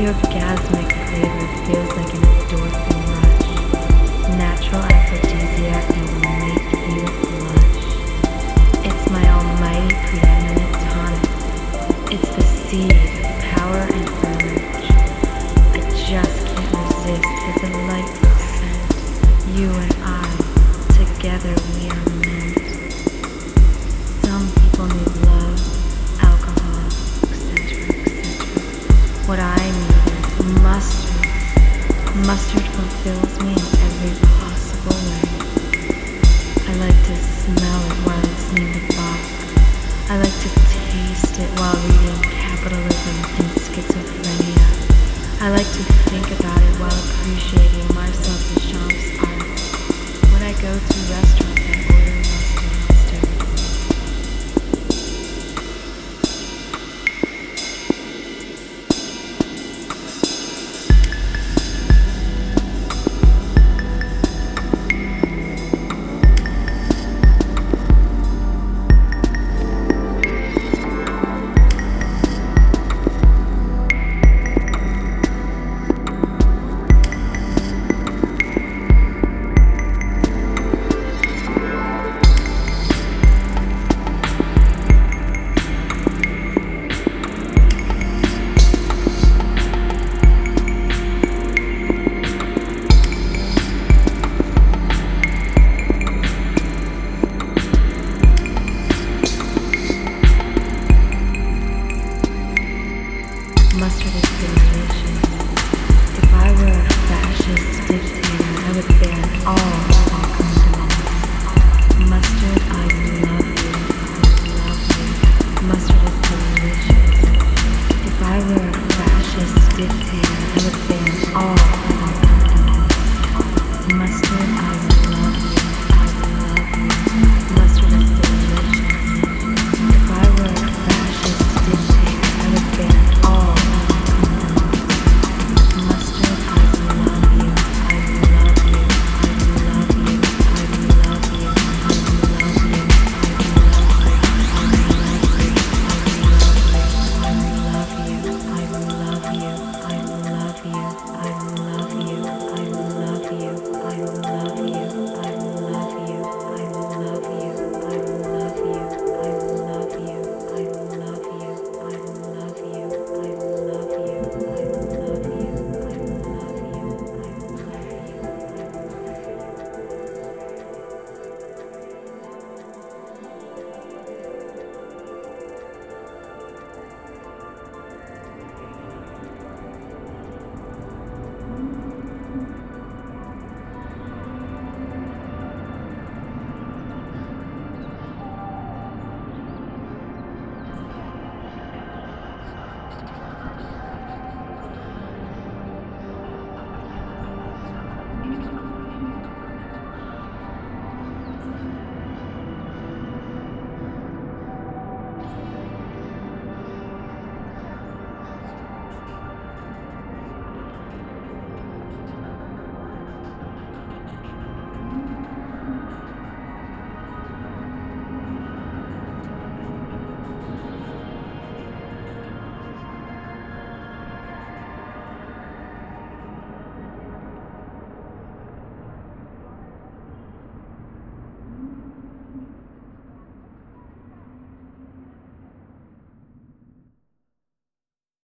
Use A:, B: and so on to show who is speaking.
A: orgasmic flavor feels like an endorphin rush. Natural aphrodisiac that will make you blush. It's my almighty preeminent tonic. It's the seed of power and urge. I just can't resist the delightful scent. You and I, together Mustard fulfills me in every possible way. I like to smell it while listening the box. I like to taste it while reading capitalism and schizophrenia. I like to think about it while appreciating I would say.